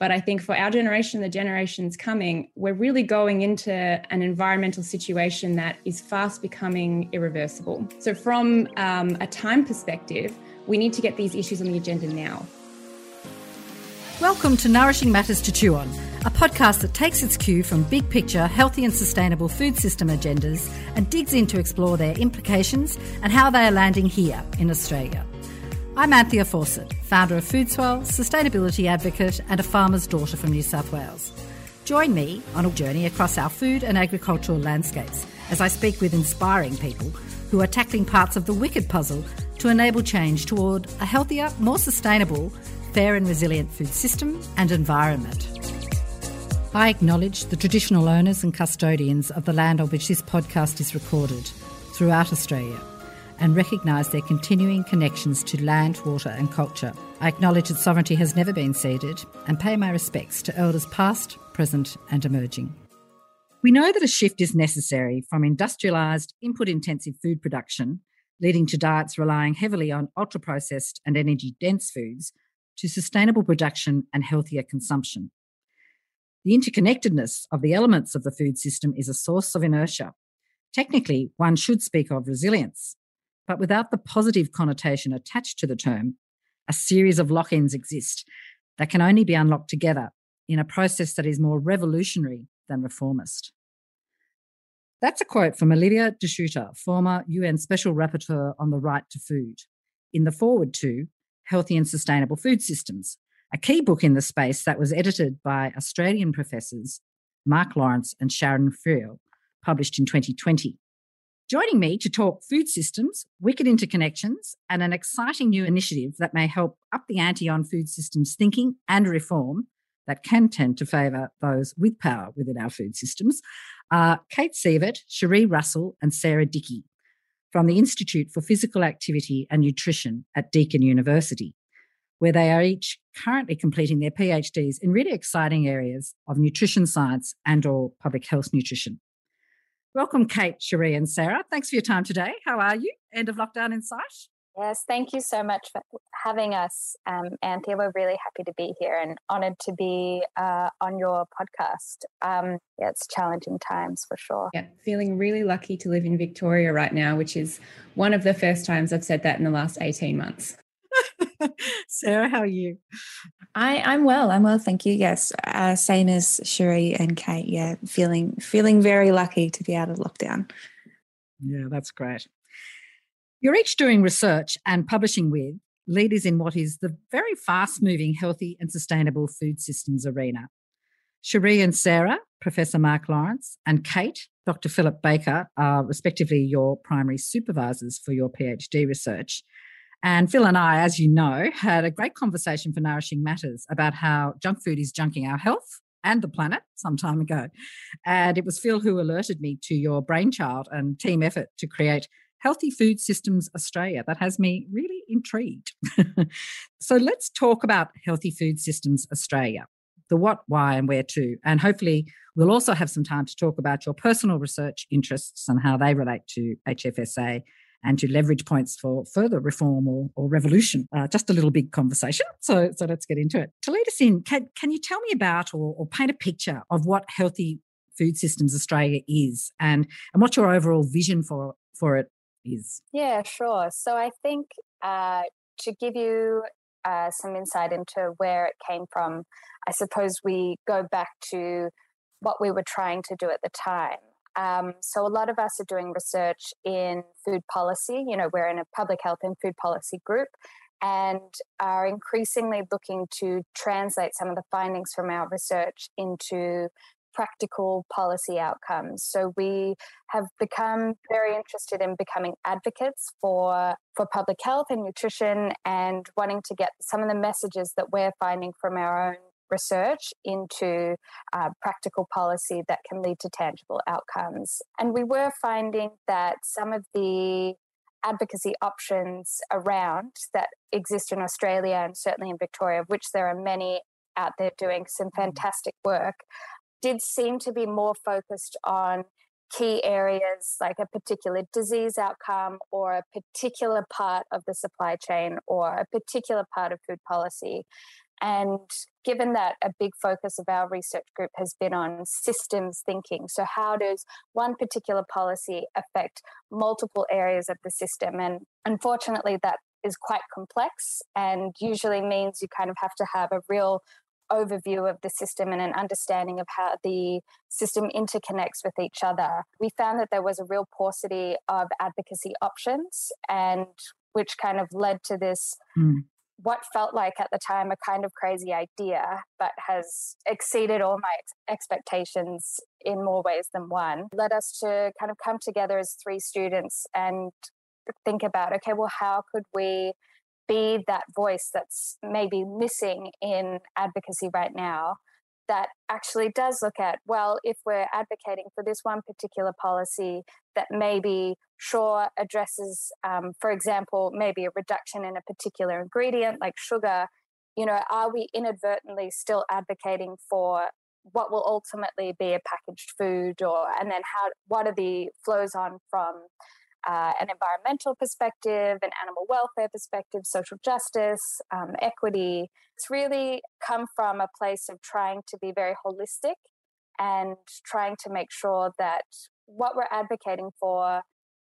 But I think for our generation, and the generations coming, we're really going into an environmental situation that is fast becoming irreversible. So, from um, a time perspective, we need to get these issues on the agenda now. Welcome to Nourishing Matters to Chew On, a podcast that takes its cue from big picture, healthy and sustainable food system agendas and digs in to explore their implications and how they are landing here in Australia. I'm Anthea Fawcett, founder of Foodswell, sustainability advocate, and a farmer's daughter from New South Wales. Join me on a journey across our food and agricultural landscapes as I speak with inspiring people who are tackling parts of the wicked puzzle to enable change toward a healthier, more sustainable, fair and resilient food system and environment. I acknowledge the traditional owners and custodians of the land on which this podcast is recorded throughout Australia and recognise their continuing connections to land, water, and culture. I acknowledge that sovereignty has never been ceded and pay my respects to elders past, present, and emerging. We know that a shift is necessary from industrialised, input intensive food production, leading to diets relying heavily on ultra processed and energy dense foods, to sustainable production and healthier consumption. The interconnectedness of the elements of the food system is a source of inertia. Technically, one should speak of resilience, but without the positive connotation attached to the term, a series of lock ins exist that can only be unlocked together in a process that is more revolutionary than reformist. That's a quote from Olivier De Schutter, former UN Special Rapporteur on the Right to Food, in the foreword to Healthy and Sustainable Food Systems, a key book in the space that was edited by Australian professors Mark Lawrence and Sharon Friel, published in 2020. Joining me to talk food systems, wicked interconnections, and an exciting new initiative that may help up the ante on food systems thinking and reform that can tend to favour those with power within our food systems are Kate Sievert, Cherie Russell, and Sarah Dickie from the Institute for Physical Activity and Nutrition at Deakin University, where they are each currently completing their PhDs in really exciting areas of nutrition science and or public health nutrition. Welcome, Kate, Cherie, and Sarah. Thanks for your time today. How are you? End of lockdown in sight? Yes, thank you so much for having us, um, Anthea. We're really happy to be here and honored to be uh, on your podcast. Um, yeah, it's challenging times for sure. Yeah, feeling really lucky to live in Victoria right now, which is one of the first times I've said that in the last 18 months. Sarah, how are you? I, I'm well. I'm well, thank you. Yes, uh, same as Cherie and Kate. Yeah, feeling feeling very lucky to be out of lockdown. Yeah, that's great. You're each doing research and publishing with leaders in what is the very fast moving, healthy, and sustainable food systems arena. Cherie and Sarah, Professor Mark Lawrence, and Kate, Dr. Philip Baker, are respectively your primary supervisors for your PhD research. And Phil and I, as you know, had a great conversation for Nourishing Matters about how junk food is junking our health and the planet some time ago. And it was Phil who alerted me to your brainchild and team effort to create Healthy Food Systems Australia. That has me really intrigued. so let's talk about Healthy Food Systems Australia the what, why, and where to. And hopefully, we'll also have some time to talk about your personal research interests and how they relate to HFSA and to leverage points for further reform or, or revolution. Uh, just a little big conversation. So, so let's get into it. To lead us in, can, can you tell me about or, or paint a picture of what Healthy Food Systems Australia is and, and what your overall vision for, for it is? Yeah, sure. So I think uh, to give you uh, some insight into where it came from, I suppose we go back to what we were trying to do at the time. Um, so a lot of us are doing research in food policy. You know, we're in a public health and food policy group and are increasingly looking to translate some of the findings from our research into practical policy outcomes. So we have become very interested in becoming advocates for for public health and nutrition and wanting to get some of the messages that we're finding from our own research into uh, practical policy that can lead to tangible outcomes. And we were finding that some of the advocacy options around that exist in Australia and certainly in Victoria, of which there are many out there doing some mm-hmm. fantastic work, did seem to be more focused on key areas like a particular disease outcome or a particular part of the supply chain or a particular part of food policy And given that a big focus of our research group has been on systems thinking, so how does one particular policy affect multiple areas of the system? And unfortunately, that is quite complex and usually means you kind of have to have a real overview of the system and an understanding of how the system interconnects with each other. We found that there was a real paucity of advocacy options and which kind of led to this mm what felt like at the time a kind of crazy idea, but has exceeded all my ex- expectations in more ways than one, led us to kind of come together as three students and think about okay, well, how could we be that voice that's maybe missing in advocacy right now? That actually does look at, well, if we're advocating for this one particular policy that maybe sure addresses, um, for example, maybe a reduction in a particular ingredient like sugar, you know, are we inadvertently still advocating for what will ultimately be a packaged food or and then how what are the flows on from uh, an environmental perspective, an animal welfare perspective, social justice, um, equity. It's really come from a place of trying to be very holistic and trying to make sure that what we're advocating for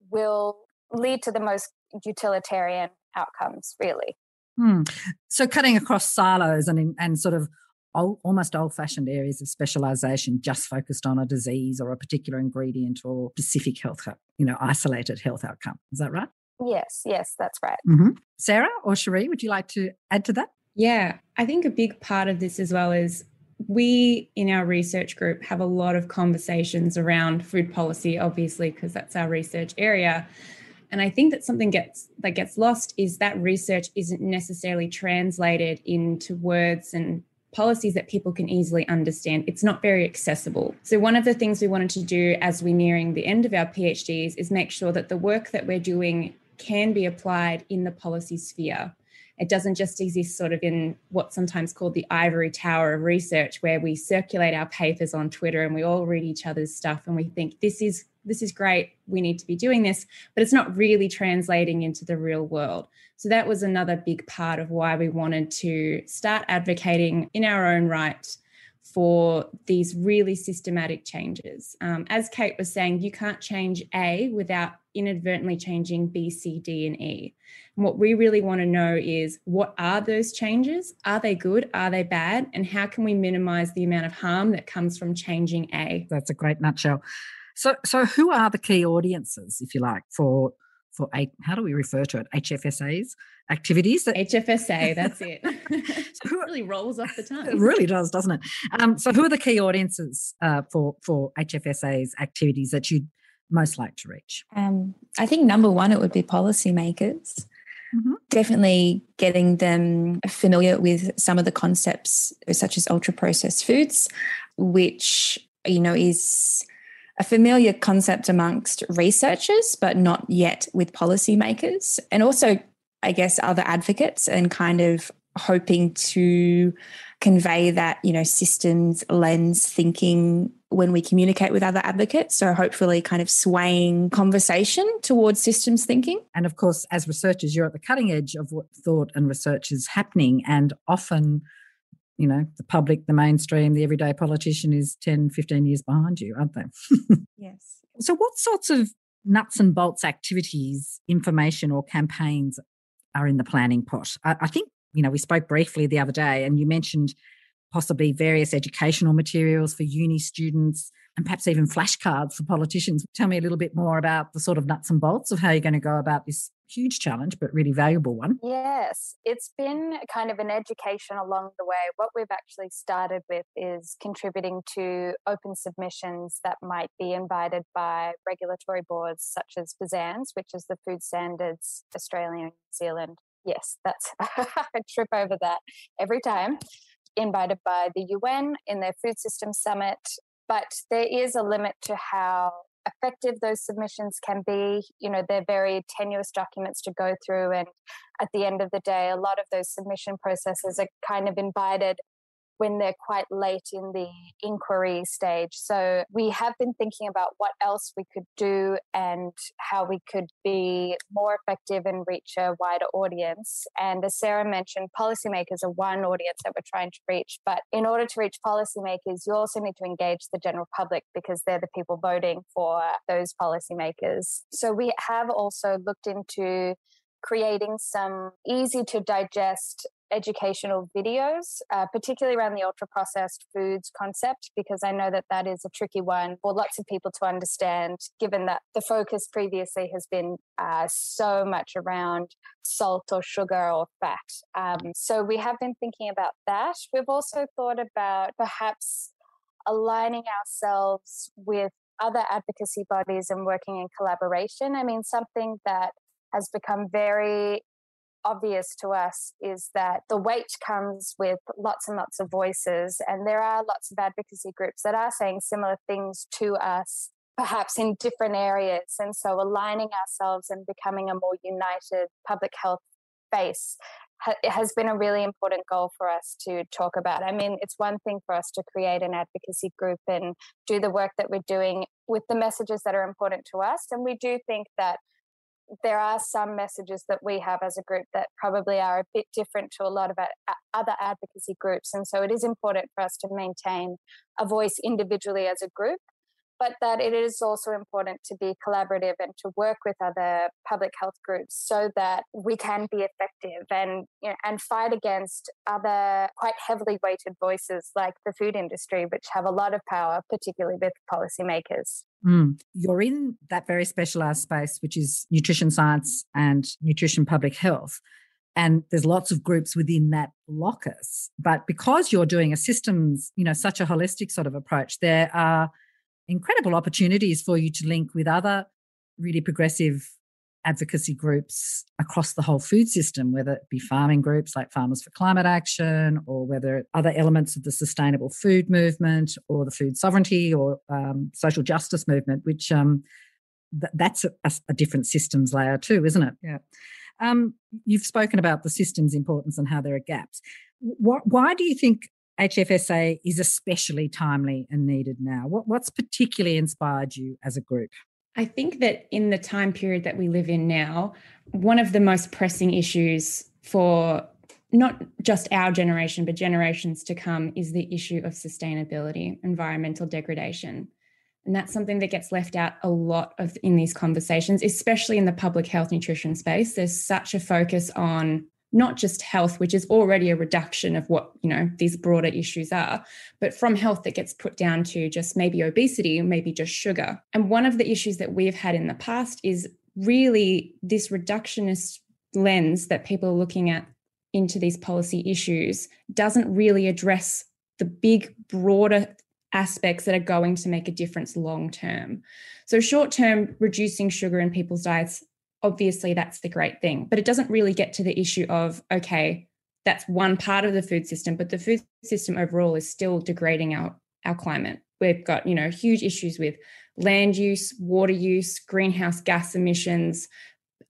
will lead to the most utilitarian outcomes, really. Hmm. So, cutting across silos and, and sort of old, almost old fashioned areas of specialization just focused on a disease or a particular ingredient or specific health, you know, isolated health outcome. Is that right? Yes, yes, that's right. Mm-hmm. Sarah or Cherie, would you like to add to that? Yeah, I think a big part of this as well is we in our research group have a lot of conversations around food policy, obviously, because that's our research area. And I think that something gets that gets lost is that research isn't necessarily translated into words and policies that people can easily understand. It's not very accessible. So one of the things we wanted to do as we're nearing the end of our PhDs is make sure that the work that we're doing can be applied in the policy sphere. It doesn't just exist sort of in what's sometimes called the ivory tower of research, where we circulate our papers on Twitter and we all read each other's stuff and we think this is this is great, we need to be doing this, but it's not really translating into the real world. So that was another big part of why we wanted to start advocating in our own right for these really systematic changes. Um, as Kate was saying, you can't change A without inadvertently changing B, C, D, and E. And what we really want to know is what are those changes? Are they good? Are they bad? And how can we minimize the amount of harm that comes from changing A? That's a great nutshell. So, so who are the key audiences, if you like, for for a, how do we refer to it? HFSA's activities. That, HFSA, that's it. so who, it really rolls off the tongue. It really does, doesn't it? Um, so, who are the key audiences uh, for for HFSA's activities that you'd most like to reach? Um, I think number one, it would be policymakers. Mm-hmm. Definitely getting them familiar with some of the concepts, such as ultra processed foods, which you know is a familiar concept amongst researchers, but not yet with policymakers, and also, I guess, other advocates, and kind of hoping to convey that you know systems lens thinking when we communicate with other advocates so hopefully kind of swaying conversation towards systems thinking. And of course as researchers you're at the cutting edge of what thought and research is happening. And often you know the public the mainstream the everyday politician is 10 15 years behind you aren't they? Yes. So what sorts of nuts and bolts activities information or campaigns are in the planning pot? I, I think you know we spoke briefly the other day and you mentioned possibly various educational materials for uni students and perhaps even flashcards for politicians. Tell me a little bit more about the sort of nuts and bolts of how you're going to go about this huge challenge, but really valuable one. Yes, it's been kind of an education along the way. What we've actually started with is contributing to open submissions that might be invited by regulatory boards such as FSANZ, which is the Food Standards Australia and New Zealand. Yes, that's a trip over that every time. Invited by the UN in their Food Systems Summit but there is a limit to how effective those submissions can be. You know, they're very tenuous documents to go through. And at the end of the day, a lot of those submission processes are kind of invited when they're quite late in the inquiry stage. So we have been thinking about what else we could do and how we could be more effective and reach a wider audience. And as Sarah mentioned, policymakers are one audience that we're trying to reach. But in order to reach policymakers, you also need to engage the general public because they're the people voting for those policymakers. So we have also looked into creating some easy to digest educational videos, uh, particularly around the ultra processed foods concept, because I know that that is a tricky one for lots of people to understand, given that the focus previously has been uh, so much around salt or sugar or fat. Um, so we have been thinking about that. We've also thought about perhaps aligning ourselves with other advocacy bodies and working in collaboration. I mean, something that has become very obvious to us is that the weight comes with lots and lots of voices, and there are lots of advocacy groups that are saying similar things to us, perhaps in different areas. And so, aligning ourselves and becoming a more united public health base has been a really important goal for us to talk about. I mean, it's one thing for us to create an advocacy group and do the work that we're doing with the messages that are important to us. And we do think that there are some messages that we have as a group that probably are a bit different to a lot of other advocacy groups. And so it is important for us to maintain a voice individually as a group, but that it is also important to be collaborative and to work with other public health groups so that we can be effective and you know, and fight against other quite heavily weighted voices like the food industry, which have a lot of power, particularly with policymakers. Mm. You're in that very specialized space, which is nutrition science and nutrition public health. And there's lots of groups within that locus. But because you're doing a systems, you know, such a holistic sort of approach, there are incredible opportunities for you to link with other really progressive advocacy groups across the whole food system, whether it be farming groups like Farmers for Climate Action, or whether other elements of the sustainable food movement, or the food sovereignty, or um, social justice movement, which um, th- that's a, a, different systems layer too, isn't it? Yeah. Um, you've spoken about the system's importance and how there are gaps. Why do you think HFSA is especially timely and needed now? What, what's particularly inspired you as a group? I think that in the time period that we live in now, one of the most pressing issues for not just our generation, but generations to come is the issue of sustainability, environmental degradation. And that's something that gets left out a lot of in these conversations, especially in the public health nutrition space. There's such a focus on not just health which is already a reduction of what you know these broader issues are but from health that gets put down to just maybe obesity maybe just sugar. And one of the issues that we've had in the past is really this reductionist lens that people are looking at into these policy issues doesn't really address the big broader aspects that are going to make a difference long term. So short term reducing sugar in people's diets obviously that's the great thing. But it doesn't really get to the issue of, okay, that's one part of the food system, but the food system overall is still degrading our, our climate. We've got, you know, huge issues with land use, water use, greenhouse gas emissions.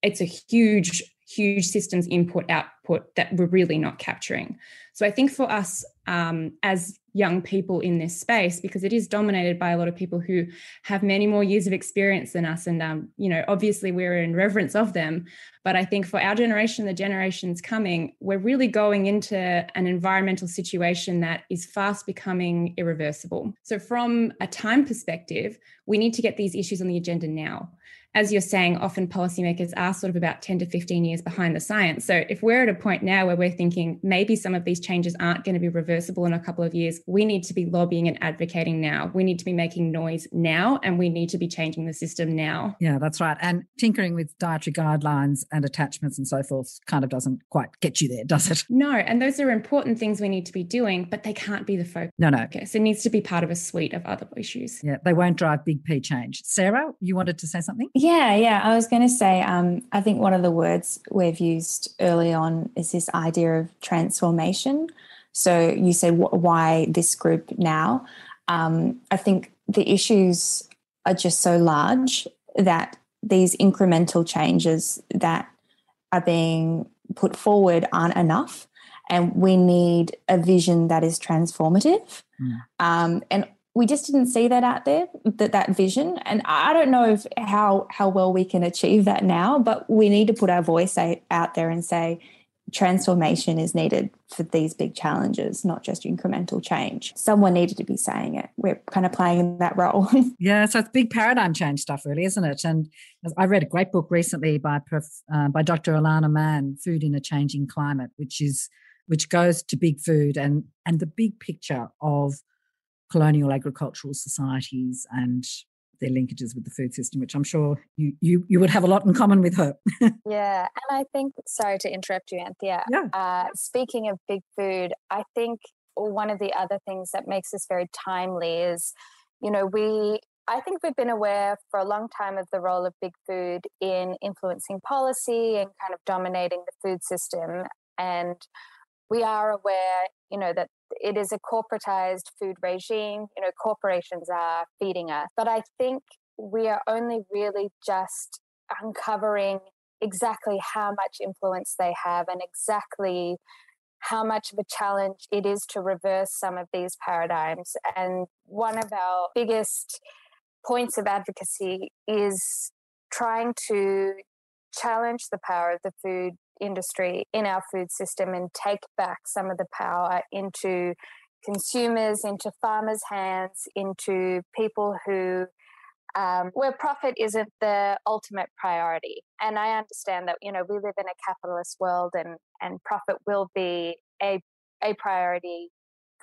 It's a huge, huge systems input output that we're really not capturing. So I think for us um, as young people in this space because it is dominated by a lot of people who have many more years of experience than us and um, you know obviously we're in reverence of them. But i think for our generation the generations coming we're really going into an environmental situation that is fast becoming irreversible. So from a time perspective we need to get these issues on the agenda now as you're saying, often policymakers are sort of about 10 to 15 years behind the science. So if we're at a point now where we're thinking maybe some of these changes aren't going to be reversible in a couple of years, we need to be lobbying and advocating now. We need to be making noise now, and we need to be changing the system now. Yeah, that's right. And tinkering with dietary guidelines and attachments and so forth kind of doesn't quite get you there, does it? No, and those are important things we need to be doing, but they can't be the focus. No, no. Okay. So it needs to be part of a suite of other issues. Yeah, they won't drive big P change. Sarah, you wanted to say something? Yeah, yeah. I was going to say, um, I think one of the words we've used early on is this idea of transformation. So you said, why this group now? Um, I think the issues are just so large that these incremental changes that are being put forward aren't enough. And we need a vision that is transformative. Mm. Um, and we just didn't see that out there that that vision and i don't know if how how well we can achieve that now but we need to put our voice out there and say transformation is needed for these big challenges, not just incremental change. Someone needed to be saying it. We're kind of playing that role. yeah, so it's big paradigm change stuff, really, isn't it? And I read a great book recently by uh, by Dr. alana Mann, "Food in a Changing Climate," which is which goes to big food and and the big picture of colonial agricultural societies and their linkages with the food system, which I'm sure you you you would have a lot in common with her. yeah, and I think sorry to interrupt you, Anthea. Yeah. Uh, speaking of big food, I think one of the other things that makes this very timely is, you know, we I think we've been aware for a long time of the role of big food in influencing policy and kind of dominating the food system. And we are aware, you know, that it is a corporatized food regime. You know, corporations are feeding us. But I think we are only really just uncovering exactly how much influence they have and exactly how much of a challenge it is to reverse some of these paradigms. And one of our biggest points of advocacy is trying to challenge the power of the food industry in our food system and take back some of the power into consumers, into farmers' hands, into people who um, where profit isn't the ultimate priority. And I understand that you know we live in a capitalist world, and and profit will be a a priority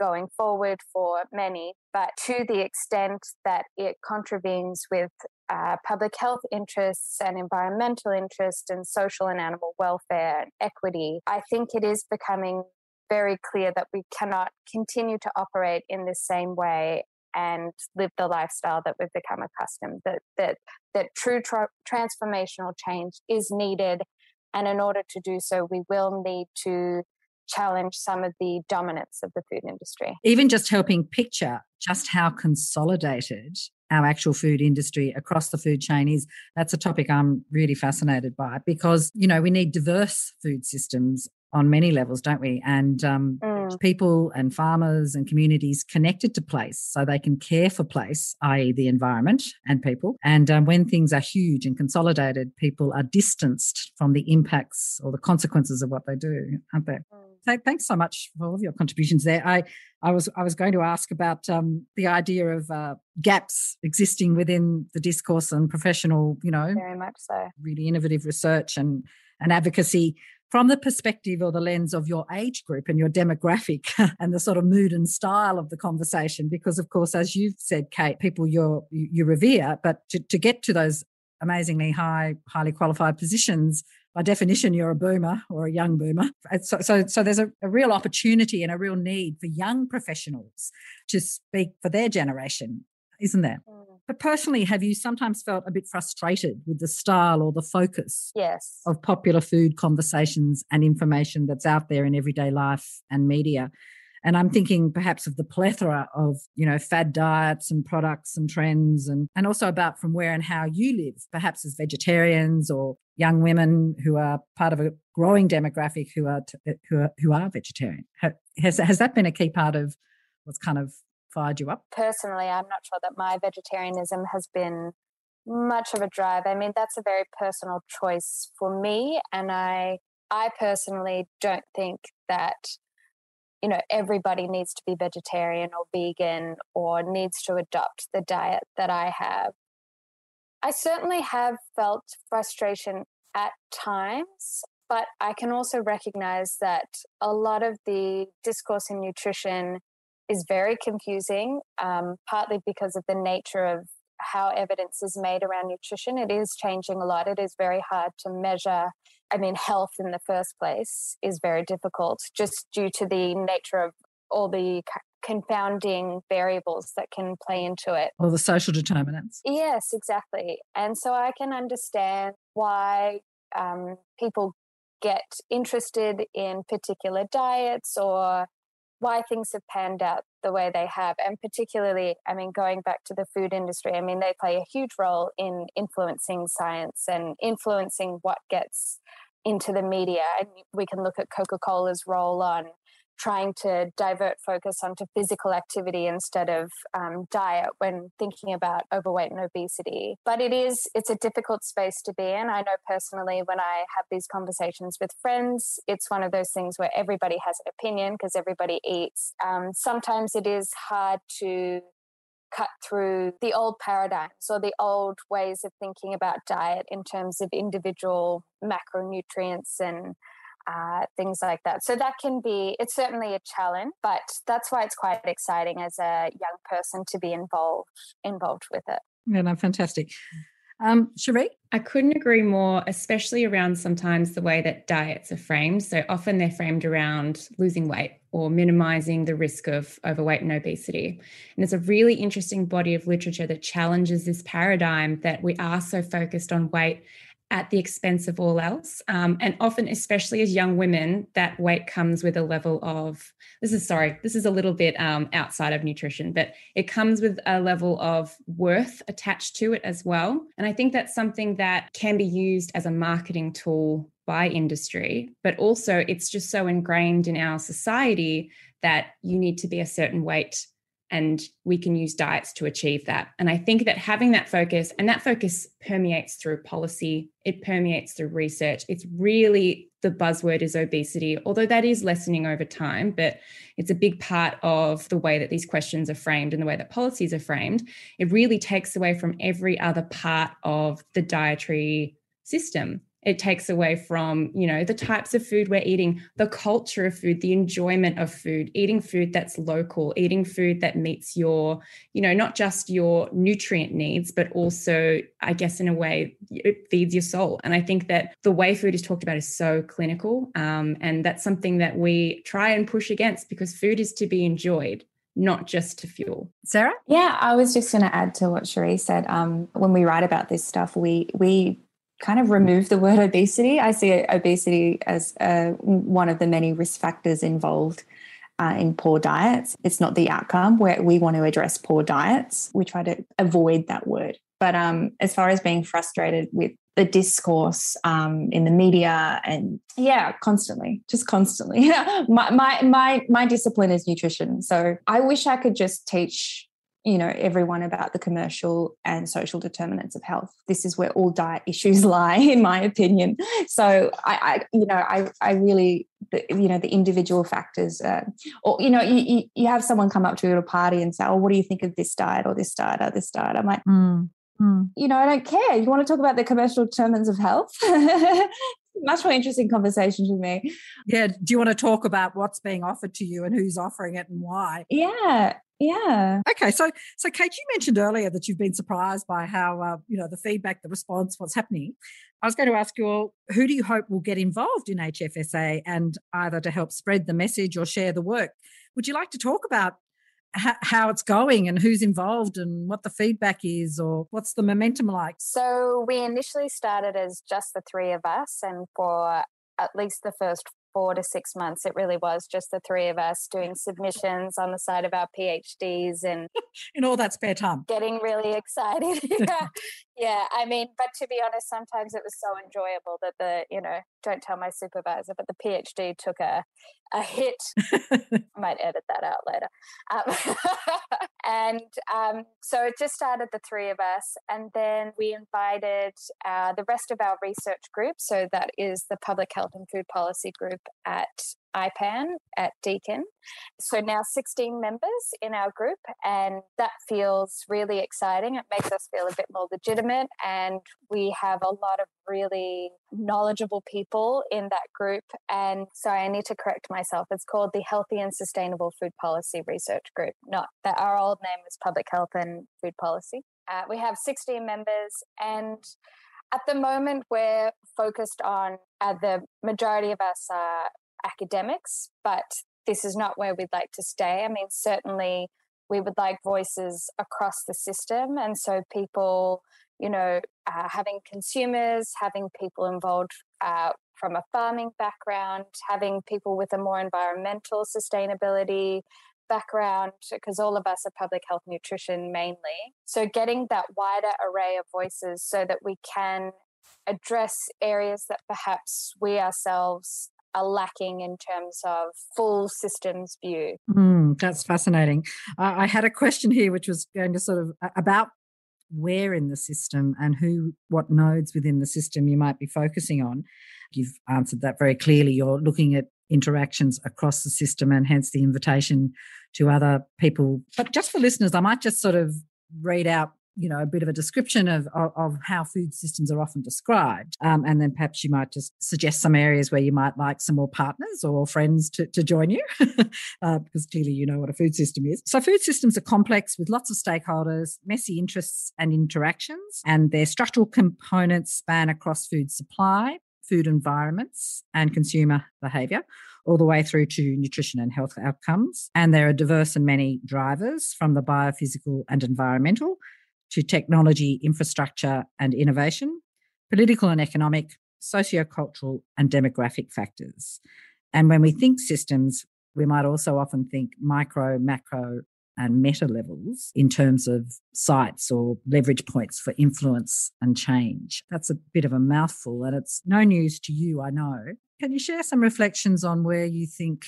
going forward for many. But to the extent that it contravenes with uh, public health interests and environmental interests and social and animal welfare and equity, I think it is becoming very clear that we cannot continue to operate in the same way and live the lifestyle that we've become accustomed that that that true tra- transformational change is needed and in order to do so we will need to challenge some of the dominance of the food industry even just helping picture just how consolidated our actual food industry across the food chain is that's a topic I'm really fascinated by because you know we need diverse food systems on many levels, don't we? And um, mm. people and farmers and communities connected to place so they can care for place, i.e., the environment and people. And um, when things are huge and consolidated, people are distanced from the impacts or the consequences of what they do, aren't they? Mm thanks so much for all of your contributions there. I, I was I was going to ask about um, the idea of uh, gaps existing within the discourse and professional, you know, very much so, really innovative research and and advocacy from the perspective or the lens of your age group and your demographic and the sort of mood and style of the conversation because of course as you've said kate people you're, you revere but to, to get to those amazingly high highly qualified positions by definition, you're a boomer or a young boomer. So, so, so there's a, a, real opportunity and a real need for young professionals to speak for their generation, isn't there? Mm. But personally, have you sometimes felt a bit frustrated with the style or the focus yes. of popular food conversations and information that's out there in everyday life and media? And I'm thinking perhaps of the plethora of, you know, fad diets and products and trends and, and also about from where and how you live, perhaps as vegetarians or young women who are part of a growing demographic who are, t- uh, who are, who are vegetarian. Has, has that been a key part of what's kind of fired you up? Personally, I'm not sure that my vegetarianism has been much of a drive. I mean, that's a very personal choice for me. And I, I personally don't think that you know everybody needs to be vegetarian or vegan or needs to adopt the diet that I have. I certainly have felt frustration at times, but I can also recognize that a lot of the discourse in nutrition is very confusing, um, partly because of the nature of how evidence is made around nutrition. It is changing a lot. It is very hard to measure. I mean, health in the first place is very difficult just due to the nature of all the confounding variables that can play into it. All the social determinants. Yes, exactly. And so I can understand why um, people get interested in particular diets or why things have panned out the way they have. And particularly, I mean, going back to the food industry, I mean, they play a huge role in influencing science and influencing what gets into the media. And we can look at Coca Cola's role on trying to divert focus onto physical activity instead of um, diet when thinking about overweight and obesity. But it is it's a difficult space to be in. I know personally when i have these conversations with friends it's one of those things where everybody has an opinion because everybody eats. Um, sometimes it is hard to cut through the old paradigms or the old ways of thinking about diet in terms of individual macronutrients and uh, things like that. So that can be, it's certainly a challenge, but that's why it's quite exciting as a young person to be involved involved with it. Yeah, no, fantastic. Um, Cherie? I couldn't agree more, especially around sometimes the way that diets are framed. So often they're framed around losing weight or minimizing the risk of overweight and obesity. And there's a really interesting body of literature that challenges this paradigm that we are so focused on weight at the expense of all else. Um, and often, especially as young women, that weight comes with a level of this is sorry, this is a little bit um, outside of nutrition, but it comes with a level of worth attached to it as well. And I think that's something that can be used as a marketing tool by industry, but also it's just so ingrained in our society that you need to be a certain weight and we can use diets to achieve that. And I think that having that focus, and that focus permeates through policy, it permeates through research. It's really the buzzword is obesity, although that is lessening over time, but it's a big part of the way that these questions are framed and the way that policies are framed. It really takes away from every other part of the dietary system it takes away from you know the types of food we're eating the culture of food the enjoyment of food eating food that's local eating food that meets your you know not just your nutrient needs but also i guess in a way it feeds your soul and i think that the way food is talked about is so clinical um, and that's something that we try and push against because food is to be enjoyed not just to fuel. Sarah? Yeah, I was just going to add to what Cherie said. Um, when we write about this stuff, we we kind of remove the word obesity. I see obesity as uh, one of the many risk factors involved uh, in poor diets. It's not the outcome where we want to address poor diets. We try to avoid that word. But um, as far as being frustrated with the discourse um, in the media and yeah constantly just constantly my, my my my discipline is nutrition so i wish i could just teach you know everyone about the commercial and social determinants of health this is where all diet issues lie in my opinion so i, I you know i i really you know the individual factors uh, or you know you, you have someone come up to you at a party and say oh what do you think of this diet or this diet or this diet i'm like mm, mm. you know i don't care you want to talk about the commercial determinants of health much more interesting conversations with me. Yeah. Do you want to talk about what's being offered to you and who's offering it and why? Yeah. Yeah. Okay. So, so Kate, you mentioned earlier that you've been surprised by how, uh, you know, the feedback, the response, what's happening. I was going to ask you all, who do you hope will get involved in HFSA and either to help spread the message or share the work? Would you like to talk about how it's going and who's involved and what the feedback is or what's the momentum like? So we initially started as just the three of us, and for at least the first four to six months, it really was just the three of us doing submissions on the side of our PhDs and in all that spare time. Getting really excited. yeah. I mean, but to be honest, sometimes it was so enjoyable that the, you know, don't tell my supervisor, but the PhD took a a hit. I might edit that out later. Um, and um, so it just started the three of us. And then we invited uh, the rest of our research group. So that is the Public Health and Food Policy Group at IPAN at Deakin. So now 16 members in our group, and that feels really exciting. It makes us feel a bit more legitimate, and we have a lot of really knowledgeable people in that group. And so I need to correct myself. It's called the Healthy and Sustainable Food Policy Research Group, not that our old name was Public Health and Food Policy. Uh, we have 16 members, and at the moment, we're focused on uh, the majority of us are academics, but this is not where we'd like to stay. I mean, certainly we would like voices across the system. And so people, you know, uh, having consumers, having people involved uh, from a farming background, having people with a more environmental sustainability background, because all of us are public health nutrition mainly. So getting that wider array of voices so that we can address areas that perhaps we ourselves are lacking in terms of full systems view. Mm, that's fascinating. I, I had a question here, which was going to sort of about where in the system and who, what nodes within the system you might be focusing on. You've answered that very clearly. You're looking at interactions across the system and hence the invitation to other people. But just for listeners, I might just sort of read out you know a bit of a description of of, of how food systems are often described. Um, and then perhaps you might just suggest some areas where you might like some more partners or friends to, to join you. Uh, because clearly you know what a food system is. So food systems are complex with lots of stakeholders messy interests and interactions and their structural components span across food supply food environments and consumer behaviour all the way through to nutrition and health outcomes. And there are diverse and many drivers from the biophysical and environmental to technology, infrastructure, and innovation, political and economic, sociocultural, and demographic factors. And when we think systems, we might also often think micro, macro, and meta levels in terms of sites or leverage points for influence and change. That's a bit of a mouthful, and it's no news to you, I know. Can you share some reflections on where you think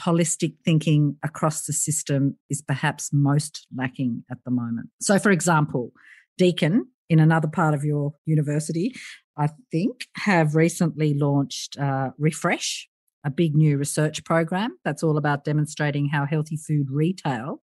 holistic thinking across the system is perhaps most lacking at the moment. So, for example, Deakin, in another part of your university, I think, have recently launched uh, Refresh, a big new research program that's all about demonstrating how healthy food retail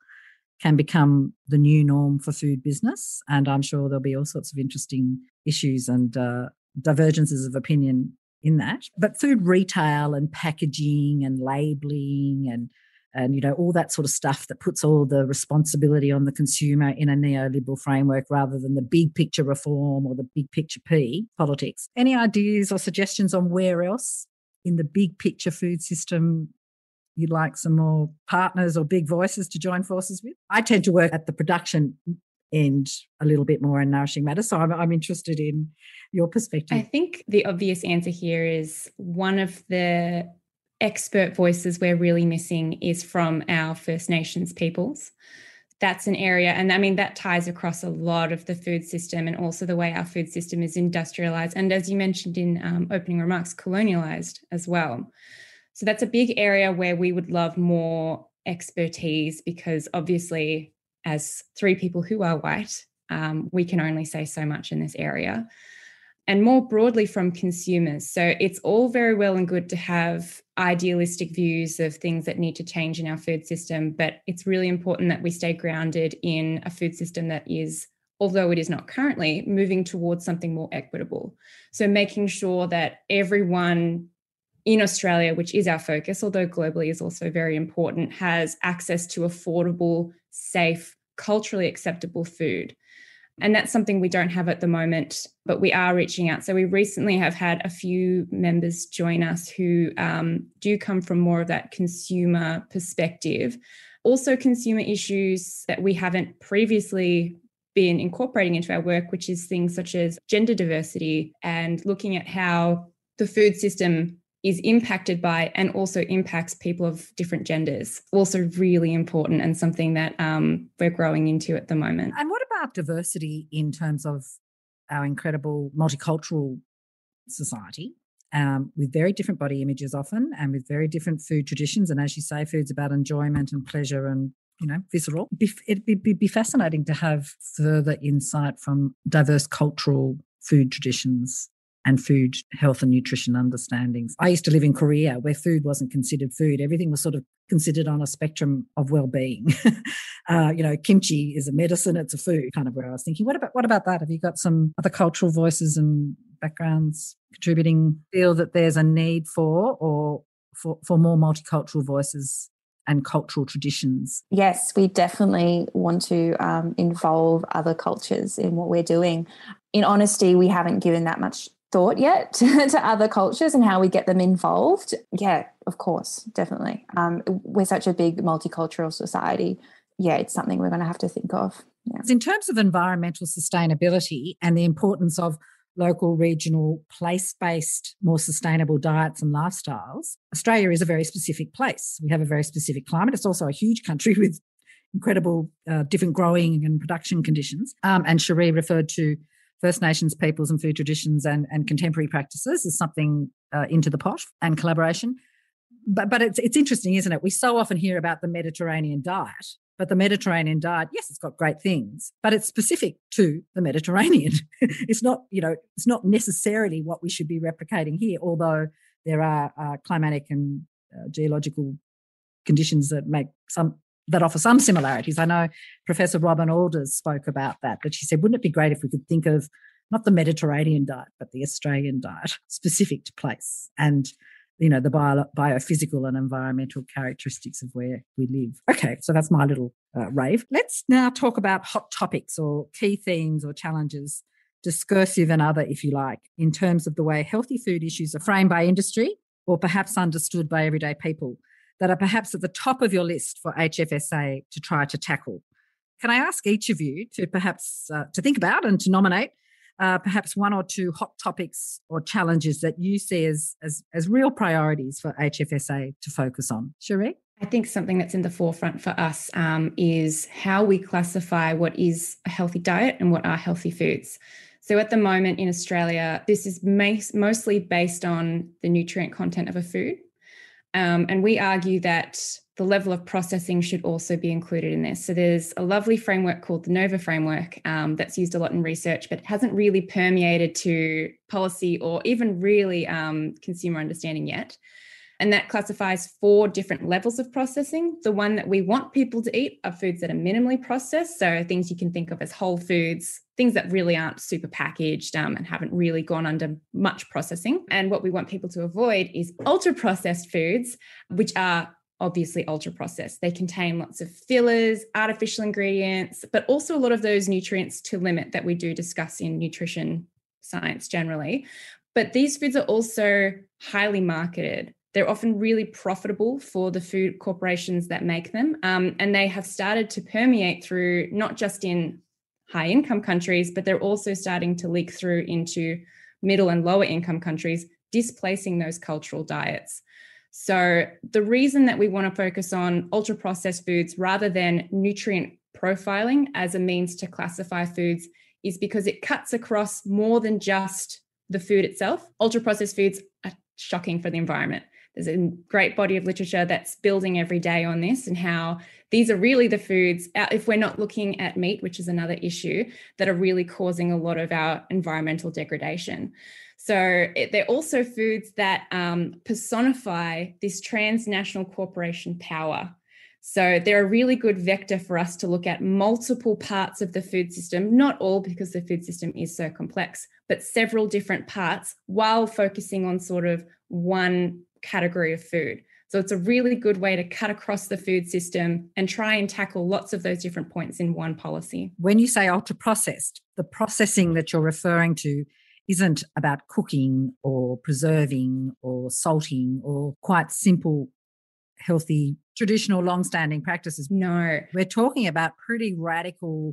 can become the new norm for food business. And I'm sure there'll be all sorts of interesting issues and uh, divergences of opinion in that. But food retail and packaging and labeling and and you know all that sort of stuff that puts all the responsibility on the consumer in a neoliberal framework rather than the big picture reform or the big picture P politics. Any ideas or suggestions on where else in the big picture food system you'd like some more partners or big voices to join forces with? I tend to work at the production end a little bit more in nourishing matters. So I'm, I'm interested in your perspective. I think the obvious answer here is one of the expert voices we're really missing is from our First Nations peoples. That's an area, and I mean, that ties across a lot of the food system and also the way our food system is industrialized. And as you mentioned in um, opening remarks, colonialized as well. So that's a big area where we would love more expertise because obviously as three people who are white, um, we can only say so much in this area. And more broadly from consumers. So it's all very well and good to have idealistic views of things that need to change in our food system, but it's really important that we stay grounded in a food system that is, although it is not currently, moving towards something more equitable. So making sure that everyone in Australia, which is our focus, although globally is also very important, has access to affordable, safe, culturally acceptable food. And that's something we don't have at the moment, but we are reaching out. So we recently have had a few members join us who um, do come from more of that consumer perspective. Also, consumer issues that we haven't previously been incorporating into our work, which is things such as gender diversity and looking at how the food system is impacted by and also impacts people of different genders. Also, really important and something that um, we're growing into at the moment. And what about diversity in terms of our incredible multicultural society? Um, with very different body images often and with very different food traditions. And as you say, food's about enjoyment and pleasure and you know, visceral. It'd be, be, be fascinating to have further insight from diverse cultural food traditions and food health and nutrition understandings. I used to live in Korea where food wasn't considered food. Everything was sort of considered on a spectrum of well-being. uh, you know, kimchi is a medicine, it's a food, kind of where I was thinking, what about what about that? Have you got some other cultural voices and backgrounds contributing? Feel that there's a need for or for, for more multicultural voices and cultural traditions? Yes, we definitely want to um, involve other cultures in what we're doing. In honesty, we haven't given that much thought yet to, other cultures and how we get them involved. Yeah, of course, definitely. Um, we're such a big multicultural society. Yeah, it's something we're going to have to think of. Yeah. In terms of environmental sustainability and the importance of local, regional, place based, more sustainable diets and lifestyles, Australia is a very specific place. We have a very specific climate. It's also a huge country with incredible uh, different growing and production conditions. Um, and Cherie referred to First Nations peoples and food traditions and, and contemporary practices is something uh, into the pot and collaboration. But, but it's, it's interesting, isn't it? We so often hear about the Mediterranean diet, but the Mediterranean diet, yes, it's got great things, but it's specific to the Mediterranean. it's not, you know, it's not necessarily what we should be replicating here, although there are uh, climatic and uh, geological conditions that make some that offer some similarities. I know Professor Robyn Alders spoke about that, but she said, wouldn't it be great if we could think of not the Mediterranean diet, but the Australian diet specific to place and you know the bio, biophysical and environmental characteristics of where we live. Okay, so that's my little uh, rave. Let's now talk about hot topics or key themes or challenges, discursive and other, if you like, in terms of the way healthy food issues are framed by industry or perhaps understood by everyday people that are perhaps at the top of your list for HFSA to try to tackle. Can I ask each of you to perhaps uh, to think about and to nominate uh, perhaps one or two hot topics or challenges that you see as, as, as real priorities for HFSA to focus on? Cherie? I think something that's in the forefront for us um, is how we classify what is a healthy diet and what are healthy foods. So at the moment in Australia, this is mostly based on the nutrient content of a food. Um, and we argue that the level of processing should also be included in this. So there's a lovely framework called the NOVA framework um, that's used a lot in research, but hasn't really permeated to policy or even really um, consumer understanding yet. And that classifies four different levels of processing. The one that we want people to eat are foods that are minimally processed. So things you can think of as whole foods, things that really aren't super packaged um, and haven't really gone under much processing. And what we want people to avoid is ultra processed foods, which are obviously ultra processed. They contain lots of fillers, artificial ingredients, but also a lot of those nutrients to limit that we do discuss in nutrition science generally. But these foods are also highly marketed. They're often really profitable for the food corporations that make them. Um, and they have started to permeate through not just in high income countries, but they're also starting to leak through into middle and lower income countries, displacing those cultural diets. So, the reason that we want to focus on ultra processed foods rather than nutrient profiling as a means to classify foods is because it cuts across more than just the food itself. Ultra processed foods are shocking for the environment. There's a great body of literature that's building every day on this and how these are really the foods, uh, if we're not looking at meat, which is another issue, that are really causing a lot of our environmental degradation. So it, they're also foods that um, personify this transnational corporation power. So they're a really good vector for us to look at multiple parts of the food system, not all because the food system is so complex, but several different parts while focusing on sort of one category of food. So it's a really good way to cut across the food system and try and tackle lots of those different points in one policy. When you say ultra processed, the processing that you're referring to isn't about cooking or preserving or salting or quite simple, healthy, traditional, long standing practices. No. We're talking about pretty radical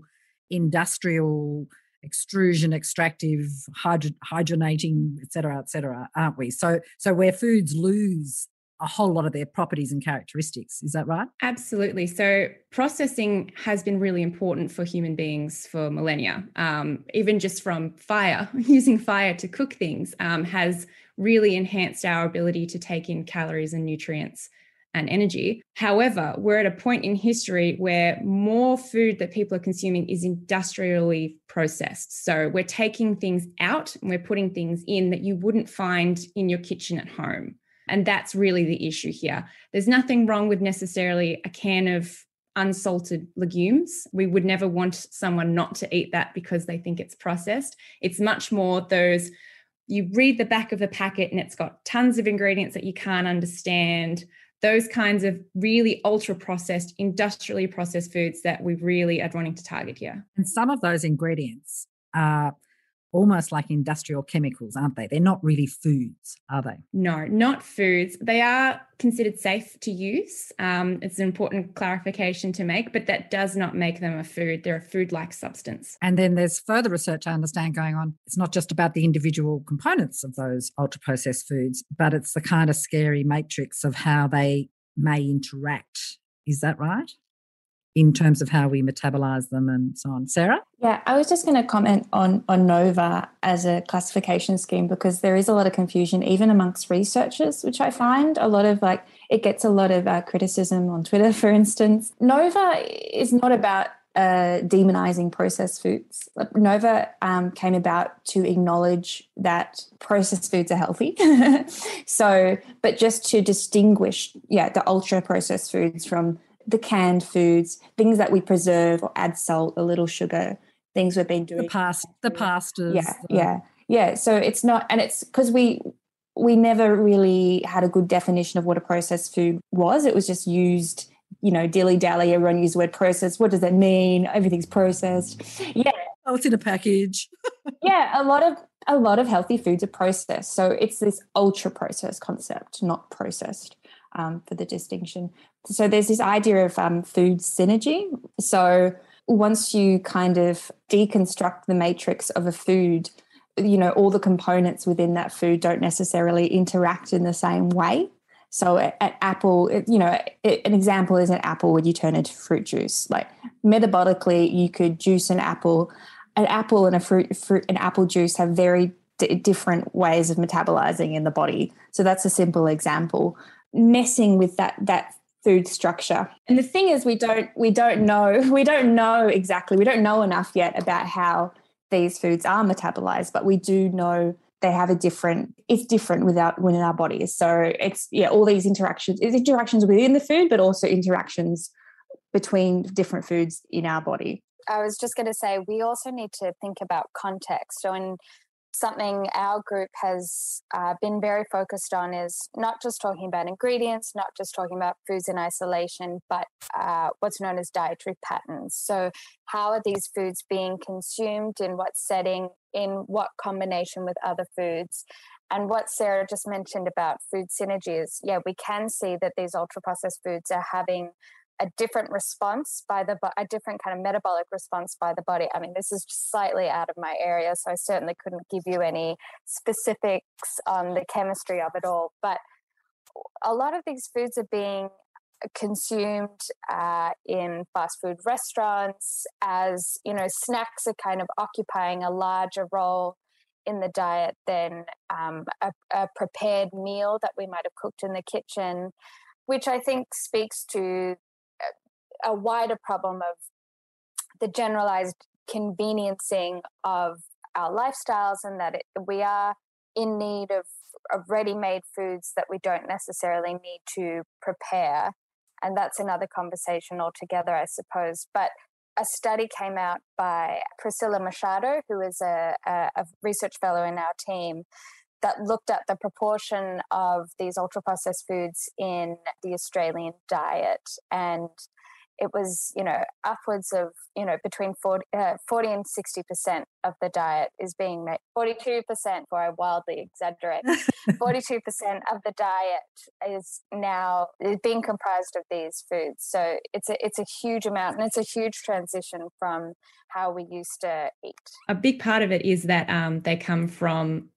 industrial extrusion, extractive, hydro- hydrogenating, et cetera, et cetera, aren't we? So, so where foods lose a whole lot of their properties and characteristics. Is that right? Absolutely. So, processing has been really important for human beings for millennia. Um, even just from fire, using fire to cook things um, has really enhanced our ability to take in calories and nutrients and energy. However, we're at a point in history where more food that people are consuming is industrially processed. So we're taking things out and we're putting things in that you wouldn't find in your kitchen at home. And that's really the issue here. There's nothing wrong with necessarily a can of unsalted legumes. We would never want someone not to eat that because they think it's processed. It's much more those you read the back of the packet and it's got tons of ingredients that you can't understand those kinds of really ultra processed, industrially processed foods that we really are wanting to target here. And some of those ingredients are almost like industrial chemicals, aren't they? They're not really foods, are they? No, not foods. They are considered safe to use. Um, it's an important clarification to make, but that does not make them a food. They're a food like substance. And then there's further research I understand going on. It's not just about the individual components of those ultra processed foods, but it's the kind of scary matrix of how they may interact. Is that right? In terms of how we metabolize them and so on. Sarah? Yeah, I was just going to comment on, on NOVA as a classification scheme because there is a lot of confusion, even amongst researchers, which I find a lot of like, it gets a lot of uh, criticism on Twitter, for instance. NOVA is not about uh, demonizing processed foods. Nova um, came about to acknowledge that processed foods are healthy. so, but just to distinguish, yeah, the ultra processed foods from the canned foods, things that we preserve or add salt, a little sugar, things we've been doing. The past, the pastas. Yeah, the... yeah, yeah. So it's not, and it's because we we never really had a good definition of what a processed food was. It was just used, you know, dilly dally. Everyone used the word processed. What does that mean? Everything's processed. Yeah. Oh, it's in a package. yeah, a lot of a lot of healthy foods are processed. So it's this ultra processed concept, not processed um, for the distinction. So there's this idea of um, food synergy. So once you kind of deconstruct the matrix of a food, you know, all the components within that food don't necessarily interact in the same way. So an apple, you know, an example is an apple when you turn into fruit juice. Like metabolically, you could juice an apple. An apple and a fruit, fruit an apple juice have very d- different ways of metabolizing in the body. So that's a simple example messing with that that food structure. And the thing is we don't we don't know we don't know exactly we don't know enough yet about how these foods are metabolized, but we do know they have a different it's different without within our bodies. So it's yeah, all these interactions, it's interactions within the food, but also interactions between different foods in our body. I was just going to say, we also need to think about context. So, in something our group has uh, been very focused on is not just talking about ingredients, not just talking about foods in isolation, but uh, what's known as dietary patterns. So, how are these foods being consumed, in what setting, in what combination with other foods? And what Sarah just mentioned about food synergies, yeah, we can see that these ultra processed foods are having a different response by the a different kind of metabolic response by the body. I mean, this is slightly out of my area, so I certainly couldn't give you any specifics on the chemistry of it all. But a lot of these foods are being consumed uh, in fast food restaurants as you know snacks are kind of occupying a larger role in the diet than um, a, a prepared meal that we might have cooked in the kitchen which I think speaks to a wider problem of the generalized conveniencing of our lifestyles and that it, we are in need of, of ready-made foods that we don't necessarily need to prepare. And that's another conversation altogether i suppose. But a study came out by priscilla machado who is a, a, a research fellow in our team that looked at the proportion of these ultra processed foods in the australian diet. And it was you know upwards of you know between 40, uh, 40 and 60 percent of the diet is being made 42 percent for i wildly exaggerate 42 percent of the diet is now is being comprised of these foods. So it's a it's a huge amount and it's a huge transition from how we used to eat. A big part of it is that um, they come from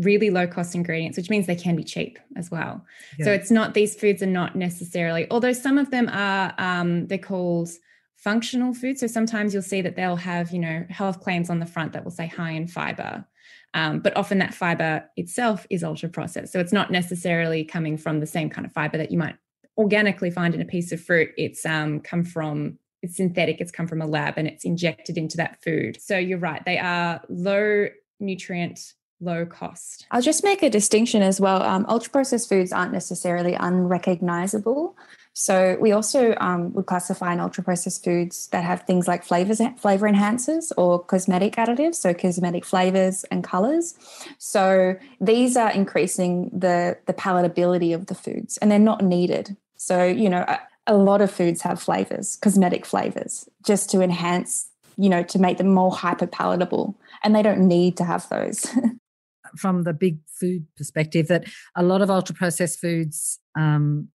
really low cost ingredients, which means they can be cheap as well. Yeah. So it's not these foods are not necessarily, although some of them are um, they're called functional foods. So sometimes you'll see that they'll have you know health claims on the front that will say high in fiber. Um, but often that fiber itself is ultra processed. So it's not necessarily coming from the same kind of fiber that you might organically find in a piece of fruit. It's um, come from it's synthetic, it's come from a lab and it's injected into that food. So you're right, they are low nutrient low cost. I'll just make a distinction as well. Um, ultra processed foods aren't necessarily unrecognizable. So we also um, would classify in ultra processed foods that have things like flavors, flavor enhancers or cosmetic additives, so cosmetic flavors and colors. So these are increasing the the palatability of the foods, and they're not needed. So you know, a, a lot of foods have flavors, cosmetic flavors, just to enhance, you know, to make them more hyper palatable, and they don't need to have those. from the big food perspective that a lot of ultra processed foods um,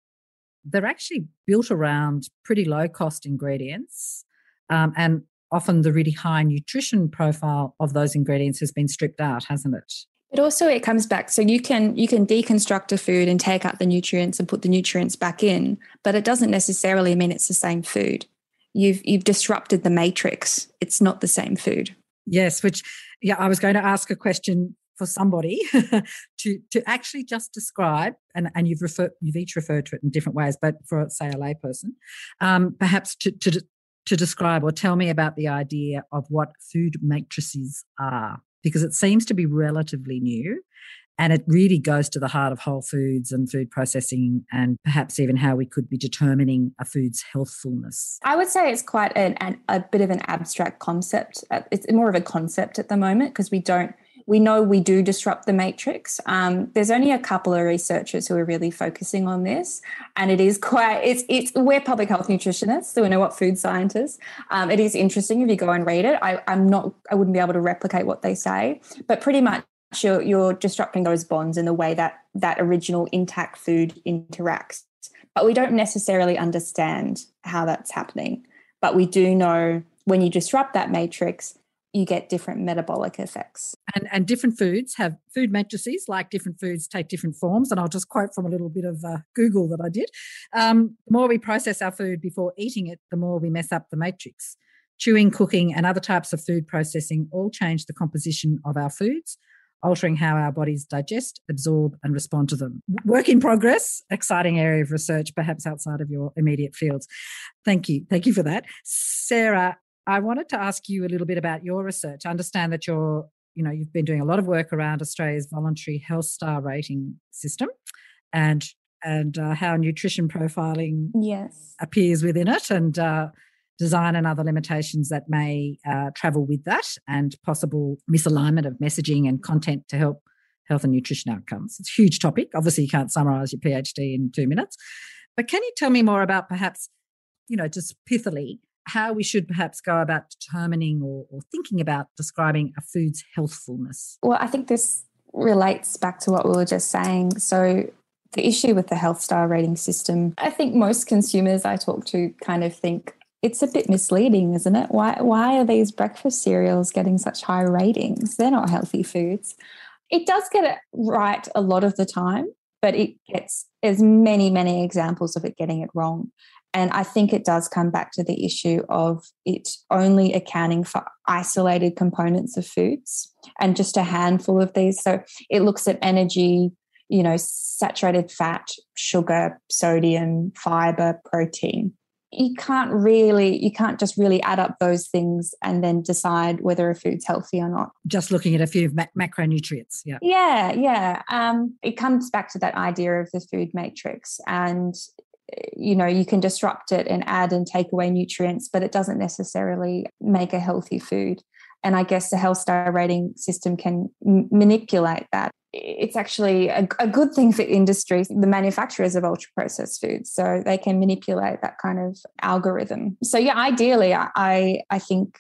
they're actually built around pretty low cost ingredients um, and often the really high nutrition profile of those ingredients has been stripped out hasn't it but also it comes back so you can you can deconstruct a food and take out the nutrients and put the nutrients back in but it doesn't necessarily mean it's the same food you've you've disrupted the matrix. It's not the same food. Yes, which yeah, I was going to ask a question for somebody to to actually just describe and and you've referred you've each referred to it in different ways but for say a layperson um, perhaps to, to to describe or tell me about the idea of what food matrices are because it seems to be relatively new and it really goes to the heart of whole foods and food processing and perhaps even how we could be determining a food's healthfulness. I would say it's quite an, an, a bit of an abstract concept. Uh, it's more of a concept at the moment because we don't we know we do disrupt the matrix. Um, there's only a couple of researchers who are really focusing on this, and it is quite. It's it's we're public health nutritionists, so we know what food scientists. Um, it is interesting if you go and read it. I, I'm not. I wouldn't be able to replicate what they say, but pretty much you're, you're disrupting those bonds in the way that that original intact food interacts. But we don't necessarily understand how that's happening. But we do know when you disrupt that matrix, you get different metabolic effects. And, and different foods have food matrices, like different foods take different forms. And I'll just quote from a little bit of uh, Google that I did. Um, the more we process our food before eating it, the more we mess up the matrix. Chewing, cooking, and other types of food processing all change the composition of our foods, altering how our bodies digest, absorb, and respond to them. Work in progress, exciting area of research, perhaps outside of your immediate fields. Thank you. Thank you for that. Sarah, I wanted to ask you a little bit about your research. I understand that you're, you know, you've been doing a lot of work around Australia's voluntary health star rating system, and and uh, how nutrition profiling yes appears within it, and uh, design and other limitations that may uh, travel with that, and possible misalignment of messaging and content to help health and nutrition outcomes. It's a huge topic. Obviously, you can't summarize your PhD in two minutes, but can you tell me more about perhaps, you know, just pithily how we should perhaps go about determining or, or thinking about describing a food's healthfulness? Well, I think this relates back to what we were just saying. So, the issue with the health star rating system, I think most consumers I talk to kind of think it's a bit misleading, isn't it? Why why are these breakfast cereals getting such high ratings? They're not healthy foods. It does get it right a lot of the time, but it gets there's many, many examples of it getting it wrong. And I think it does come back to the issue of it only accounting for isolated components of foods and just a handful of these. So it looks at energy, you know, saturated fat, sugar, sodium, fiber, protein. You can't really, you can't just really add up those things and then decide whether a food's healthy or not. Just looking at a few macronutrients. Yeah. Yeah. Yeah. Um, it comes back to that idea of the food matrix. And you know you can disrupt it and add and take away nutrients but it doesn't necessarily make a healthy food. And i guess the health star rating system can m- manipulate that. It's actually a, a, good thing for industries. The manufacturers of ultra processed foods so they can manipulate that kind of algorithm. So yeah ideally i i think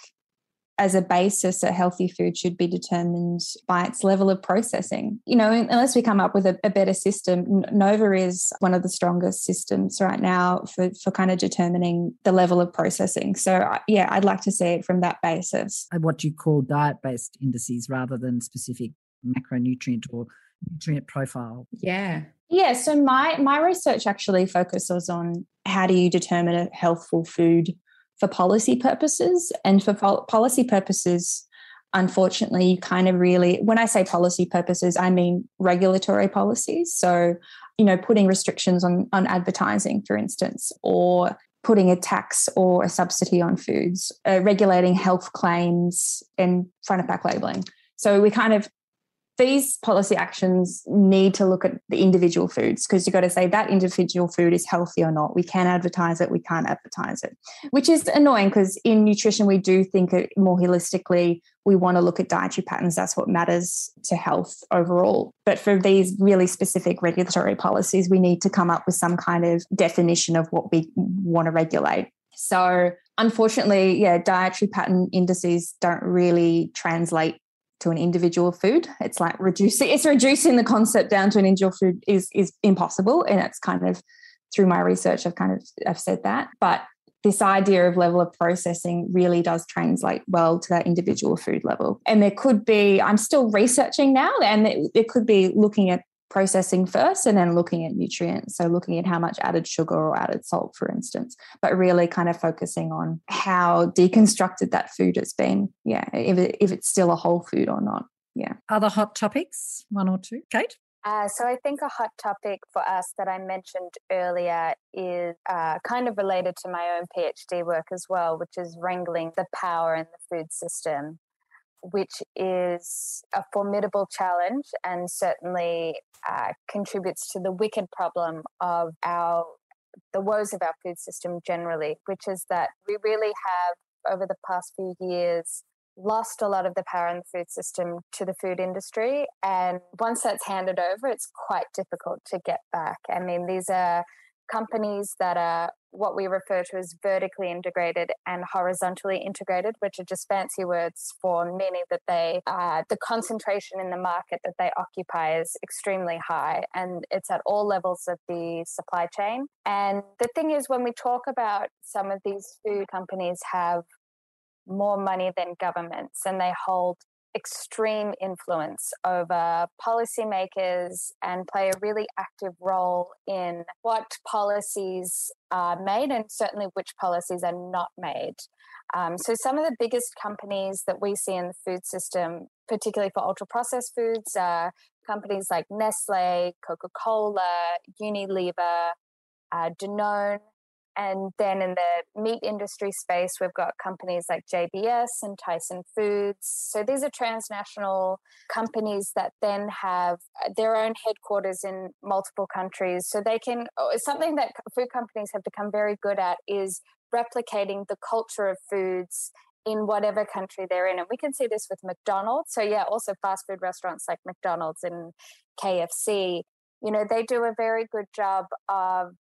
as a basis, a healthy food should be determined by its level of processing. You know, unless we come up with a, a, better system, Nova is one of the strongest systems right now for, for kind of determining the level of processing. So, uh, yeah, I'd like to see it from that basis. What do you call diet based indices rather than specific macronutrient or nutrient profile. Yeah. Yeah, so my my research actually focuses on how do you determine a healthful food for policy purposes. And for policy purposes, unfortunately, you kind of really, when I say policy purposes, I mean regulatory policies. So, you know, putting restrictions on, on advertising, for instance, or putting a tax or a subsidy on foods, uh, regulating health claims and front of pack labeling. So we kind of these policy actions need to look at the individual foods because you've got to say that individual food is healthy or not. We can advertise it, we can't advertise it, which is annoying because in nutrition, we do think more holistically. We want to look at dietary patterns. That's what matters to health overall. But for these really specific regulatory policies, we need to come up with some kind of definition of what we want to regulate. So, unfortunately, yeah, dietary pattern indices don't really translate to an individual food. It's like reducing it's reducing the concept down to an individual food is is impossible. And it's kind of through my research I've kind of I've said that. But this idea of level of processing really does translate well to that individual food level. And there could be, I'm still researching now, and it could be looking at processing first and then looking at nutrients. So, looking at how much added sugar or added salt, for instance, but really kind of focusing on how deconstructed that food has been. Yeah, if, it, if it's still a whole food or not. Yeah. Other hot topics, one or two? Kate? Uh, so I think a hot topic for us that I mentioned earlier is uh, kind of related to my own PhD work as well, which is wrangling the power in the food system, which is a formidable challenge and certainly uh, contributes to the wicked problem of our the woes of our food system generally, which is that we really have over the past few years lost a lot of the power in the food system to the food industry. And once that's handed over, it's quite difficult to get back. I mean, these are companies that are what we refer to as vertically integrated and horizontally integrated, which are just fancy words for meaning that they the concentration in the market that they occupy is extremely high, and it's at all levels of the supply chain. And the thing is, when we talk about some of these food companies have more money than governments and they hold extreme influence over policymakers and play a really active role in what policies are made and certainly which policies are not made. Um, so, some of the biggest companies that we see in the food system, particularly for ultra processed foods, are companies like Nestle, Coca Cola, Unilever, uh, Danone, and then in the meat industry space, we've got companies like JBS and Tyson Foods. So these are transnational companies that then have uh, their own headquarters in multiple countries. So they can, oh, something that food companies have become very good at is replicating the culture of foods in whatever country they're in. And we can see this with McDonald's. So, yeah, also fast food restaurants like McDonald's and KFC. You know, they do a very good job of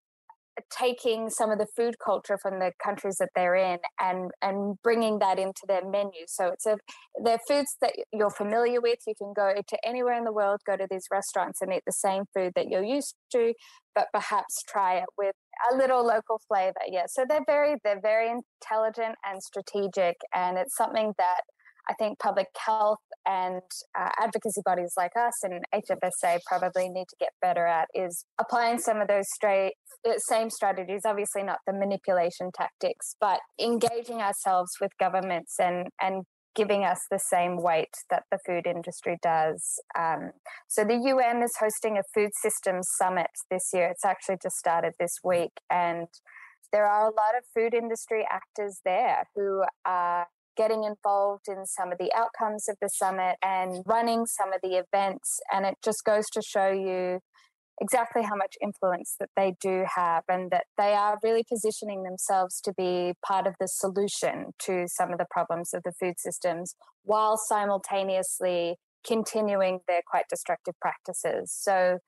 taking some of the food culture from the countries that they're in and and bringing that into their menu. So it's a they're foods that you're familiar with. You can go to anywhere in the world go to these restaurants and eat the same food that you're used to but perhaps try it with a little local flavor. Yeah so they're very they're very intelligent and strategic and it's something that I think public health and uh, advocacy bodies like us and HFSA probably need to get better at is applying some of those straight uh, same strategies, obviously not the manipulation tactics, but engaging ourselves with governments and and giving us the same weight that the food industry does. Um, so the UN is hosting a food systems summit this year. It's actually just started this week, and there are a lot of food industry actors there who are getting involved in some of the outcomes of the summit and running some of the events. And it just goes to show you exactly how much influence that they do have and that they are really positioning themselves to be part of the solution to some of the problems of the food systems while simultaneously continuing their quite destructive practices. So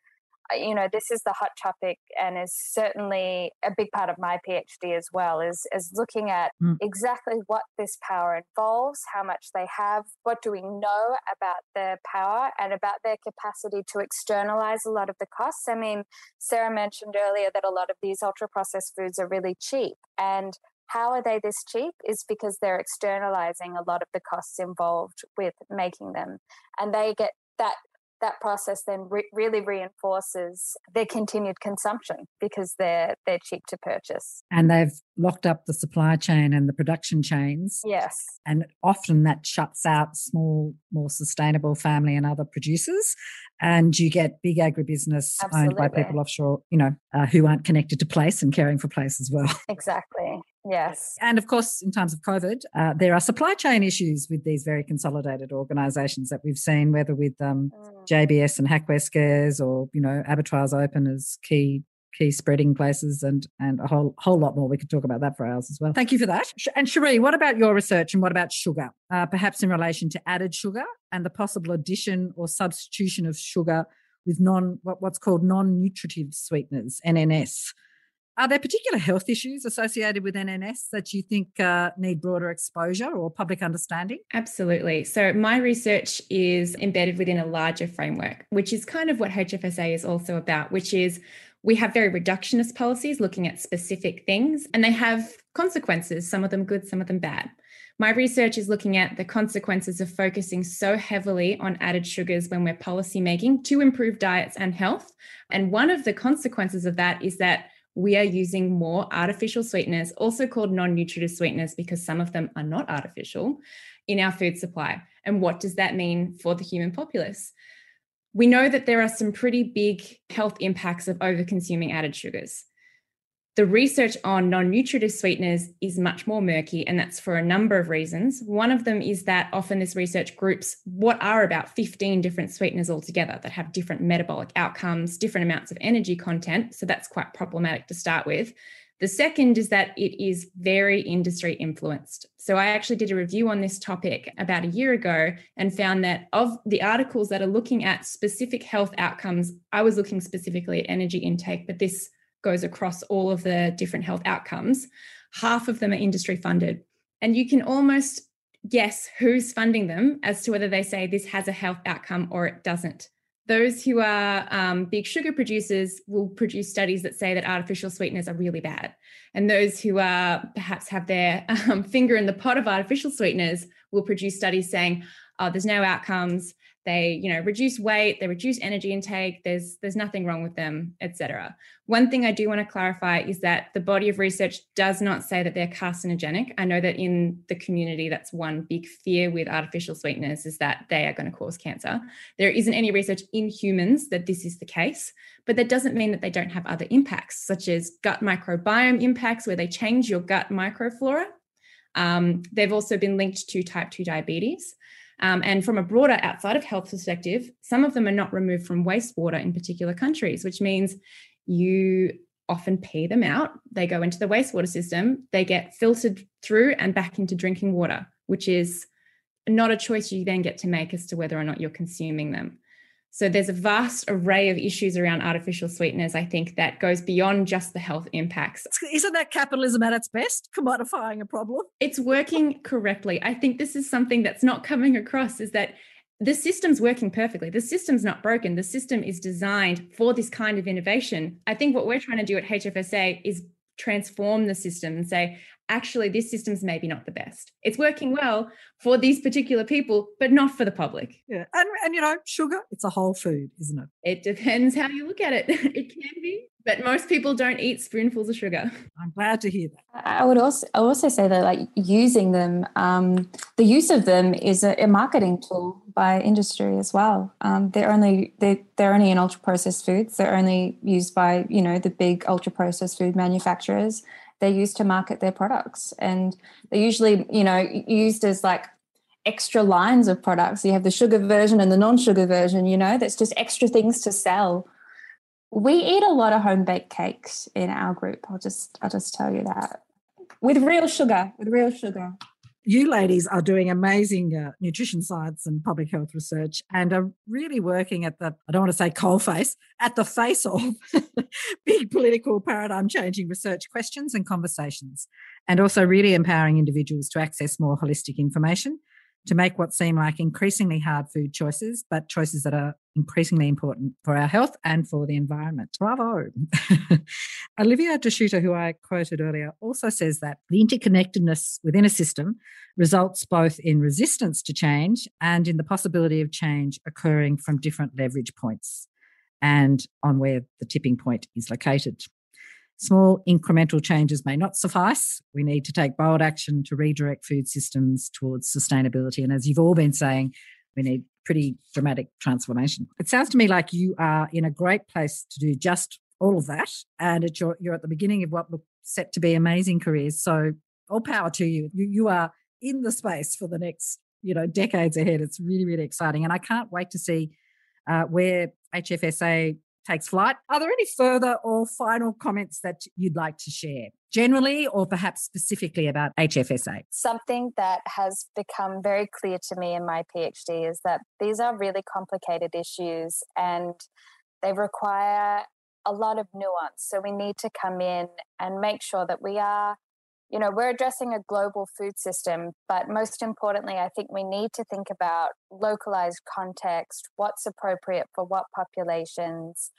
you know this is the hot topic and is certainly a big part of my phd as well is is looking at mm. exactly what this power involves how much they have what do we know about their power and about their capacity to externalize a lot of the costs i mean sarah mentioned earlier that a lot of these ultra processed foods are really cheap and how are they this cheap is because they're externalizing a lot of the costs involved with making them and they get that that process then re- really reinforces their continued consumption because they're they're cheap to purchase. And they've locked up the supply chain and the production chains. Yes. And often that shuts out small more sustainable family and other producers and you get big agribusiness Absolutely. owned by people offshore you know uh, who aren't connected to place and caring for place as well. Exactly Yes. And of course, in times of COVID, uh, there are supply chain issues with these very consolidated organisations that we've seen, whether with um, mm. JBS and Hackware Scares or, you know, abattoirs open as key key spreading places and and a whole whole lot more. We could talk about that for hours as well. Thank you for that. And Cherie, what about your research and what about sugar? Uh, perhaps in relation to added sugar and the possible addition or substitution of sugar with non what, what's called non-nutritive sweeteners, NNS. Are there particular health issues associated with NNS that you think uh, need broader exposure or public understanding? Absolutely. So, my research is embedded within a larger framework, which is kind of what HFSA is also about, which is We have very reductionist policies looking at specific things, and they have consequences, some of them good, some of them bad. My research is looking at the consequences of focusing so heavily on added sugars when we're policy making to improve diets and health. And one of the consequences of that is that we are using more artificial sweeteners, also called non nutritive sweeteners, because some of them are not artificial in our food supply. And what does that mean for the human populace? We know that there are some pretty big health impacts of over consuming added sugars. The research on non nutritive sweeteners is much more murky, and that's for a number of reasons. One of them is that often this research groups what are about 15 different sweeteners altogether that have different metabolic outcomes, different amounts of energy content. So that's quite problematic to start with. The second is that it is very industry influenced. So I actually did a review on this topic about a year ago and found that of the articles that are looking at specific health outcomes, I was looking specifically at energy intake, but this goes across all of the different health outcomes, half of them are industry funded. And you can almost guess who's funding them as to whether they say this has a health outcome or it doesn't. Those who are um, big sugar producers will produce studies that say that artificial sweeteners are really bad. And those who are perhaps have their um, finger in the pot of artificial sweeteners will produce studies saying, oh, there's no outcomes they you know reduce weight they reduce energy intake there's there's nothing wrong with them etc one thing i do want to clarify is that the body of research does not say that they're carcinogenic. I know that in the community that's one big fear with artificial sweeteners is that they are going to cause cancer. There isn't any research in humans that this is the case but that doesn't mean that they don't have other impacts such as gut microbiome impacts where they change your gut microflora. Um, they've also been linked to type 2 diabetes um, and from a broader outside of health perspective, some of them are not removed from wastewater in particular countries, which means you often pee them out. They go into the wastewater system, they get filtered through and back into drinking water, which is not a choice you then get to make as to whether or not you're consuming them. So there's a vast array of issues around artificial sweeteners, I think, that goes beyond just the health impacts. Isn't that capitalism at its best, commodifying a problem? It's working correctly. I think this is something that's not coming across is that the system's working perfectly. The system's not broken. The system is designed for this kind of innovation. I think what we're trying to do at HFSA is transform the system and say, actually this system's maybe not the best. It's working well for these particular people but not for the public. Yeah and, and you know sugar it's a whole food isn't it? It depends how you look at it. It can be but most people don't eat spoonfuls of sugar. I'm glad to hear that. I would also I would also say that like using them um, the use of them is a, a marketing tool by industry as well. Um, they're only they, they're only in ultra processed foods. They're only used by you know the big ultra processed food manufacturers they use to market their products. And they're usually, you know, used as like extra lines of products. You have the sugar version and the non-sugar version, you know, that's just extra things to sell. We eat a lot of home baked cakes in our group. I'll just I'll just tell you that. With real sugar, with real sugar you ladies are doing amazing uh, nutrition science and public health research and are really working at the, I don't want to say coal face, at the face of big political paradigm changing research questions and conversations, and also really empowering individuals to access more holistic information to make what seem like increasingly hard food choices, but choices that are increasingly important for our health and for the environment. Bravo. Olivier De Schutter, who I quoted earlier, also says that the interconnectedness within a system results both in resistance to change and in the possibility of change occurring from different leverage points and on where the tipping point is located. Small incremental changes may not suffice. We need to take bold action to redirect food systems towards sustainability. And as you've all been saying, we need pretty dramatic transformation. It sounds to me like you are in a great place to do just all of that. And you're, you're at the beginning of what look set to be amazing careers. So all power to you. You, you are in the space for the next, you know, decades ahead. It's really, really exciting. And I can't wait to see uh, where HFSA takes flight. Are there any further or final comments that you'd like to share, generally or perhaps specifically about HFSA? Something that has become very clear to me in my PhD is that these are really complicated issues and they require a lot of nuance. So we need to come in and make sure that we are you know, we're addressing a global food system, but most importantly, I think we need to think about localized context, what's appropriate for what populations,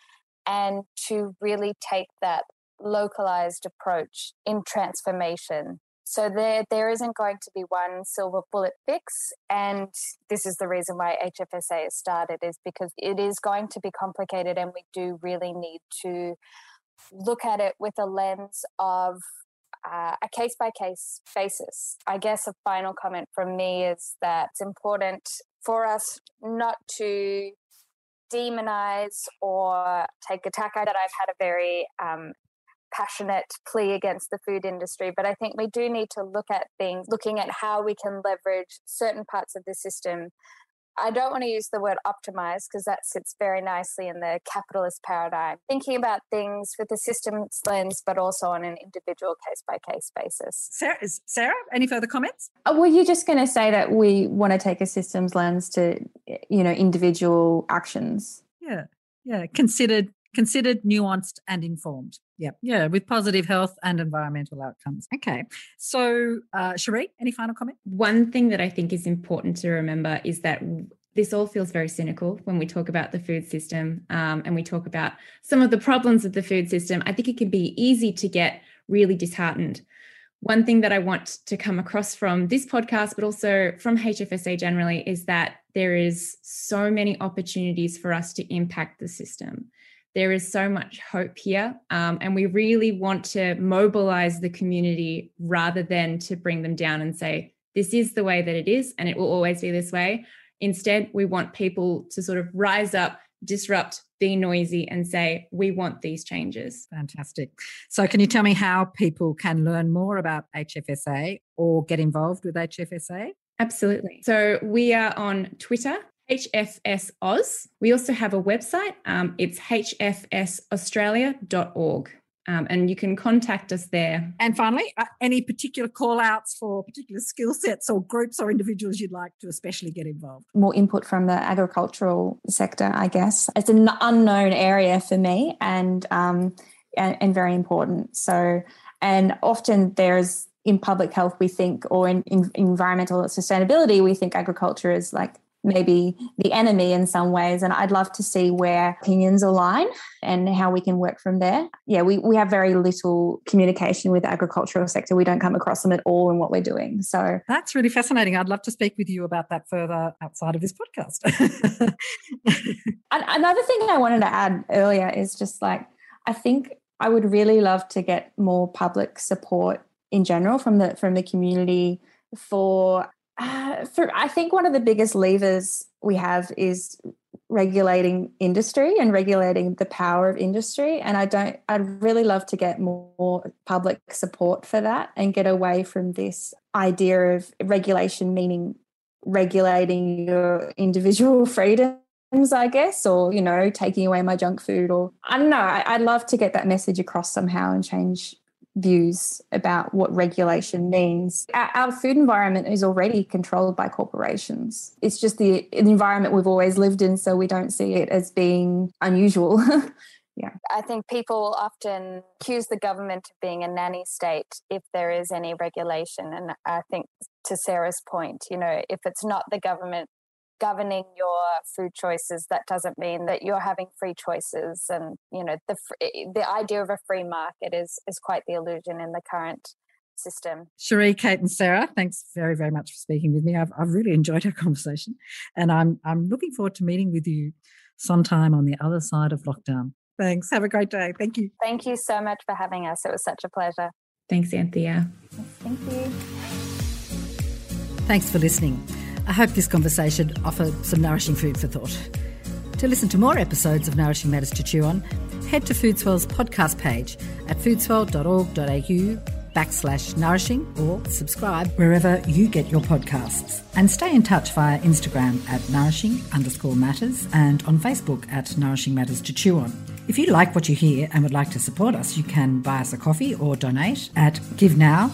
and to really take that localized approach in transformation. So there there isn't going to be one silver bullet fix and this is the reason why HFSA has started is because it is going to be complicated and we do really need to look at it with a lens of uh, a case by case basis. I guess a final comment from me is that it's important for us not to demonize or take attack. That I've had a very um, passionate plea against the food industry, but I think we do need to look at things, looking at how we can leverage certain parts of the system I don't want to use the word optimize because that sits very nicely in the capitalist paradigm. Thinking about things with a systems lens, but also on an individual case by case basis. Sarah, is, Sarah, any further comments? Oh, were you just going to say that we want to take a systems lens to, you know, individual actions? Yeah, yeah, considered considered, nuanced, and informed. Yeah, yeah, with positive health and environmental outcomes. Okay, so uh, Cherie, any final comment? One thing that I think is important to remember is that this all feels very cynical when we talk about the food system um, and we talk about some of the problems of the food system. I think it can be easy to get really disheartened. One thing that I want to come across from this podcast, but also from HFSA generally, is that there is so many opportunities for us to impact the system there is so much hope here. Um, and we really want to mobilize the community rather than to bring them down and say, this is the way that it is, and it will always be this way. Instead, we want people to sort of rise up, disrupt, be noisy, and say, we want these changes. Fantastic. So, can you tell me how people can learn more about HFSA or get involved with HFSA? Absolutely. So we are on Twitter HFS Oz. We also have a website. Um, it's hfsaustralia.org. Um, and you can contact us there. And finally, uh, any particular call outs for particular skill sets or groups or individuals you'd like to especially get involved? More input from the agricultural sector, I guess. It's an unknown area for me and, um, and, and very important. So, and often there's in public health, we think, or in, in environmental sustainability, we think agriculture is like maybe the enemy in some ways. And I'd love to see where opinions align and how we can work from there. Yeah, we, we have very little communication with the agricultural sector. We don't come across them at all in what we're doing. So that's really fascinating. I'd love to speak with you about that further outside of this podcast. Another thing I wanted to add earlier is just like, I think I would really love to get more public support in general from the from the community for uh, for I think one of the biggest levers we have is regulating industry and regulating the power of industry and i don't i'd really love to get more public support for that and get away from this idea of regulation meaning regulating your individual freedoms i guess or you know taking away my junk food or i don't know I, would love to get that message across somehow and change views about what regulation means. Our, our, food environment is already controlled by corporations. It's just the, the environment we've always lived in, so we don't see it as being unusual. yeah. I think people often accuse the government of being a nanny state if there is any regulation. And I think to Sarah's point, you know, if it's not the government governing your food choices that doesn't mean that you're having free choices and you know the eh, the idea of a free market is is quite the illusion in the current system. Cherie, Kate, and Sarah, thanks very, very much for speaking with me. I've, I've really enjoyed our conversation, and I'm I'm looking forward to meeting with you sometime on the other side of lockdown. Thanks. Have a great day. Thank you. Thank you so much for having us. It was such a pleasure. Thanks, Anthea. Thank you. Thanks for listening. I hope this conversation offered some nourishing food for thought. To listen to more episodes of Nourishing Matters to Chew On, head to Foodswell's podcast page at foodswell.org.au backslash nourishing or subscribe wherever you get your podcasts. And stay in touch via Instagram at nourishing underscore matters and on Facebook at nourishing matters to chew on. If you like what you hear and would like to support us, you can buy us a coffee or donate at givenow.com.au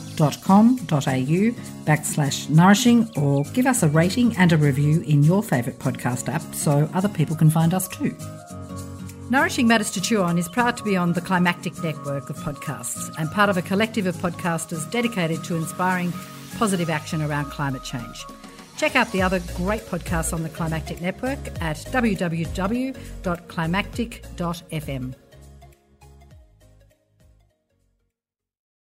backslash nourishing or give us a rating and a review in your favourite podcast app so other people can find us too. Nourishing Matters to Chew On is proud to be on the Climactic network of podcasts and part of a collective of podcasters dedicated to inspiring positive action around climate change. Check out the other great podcasts on the Climactic Network at www.climactic.fm.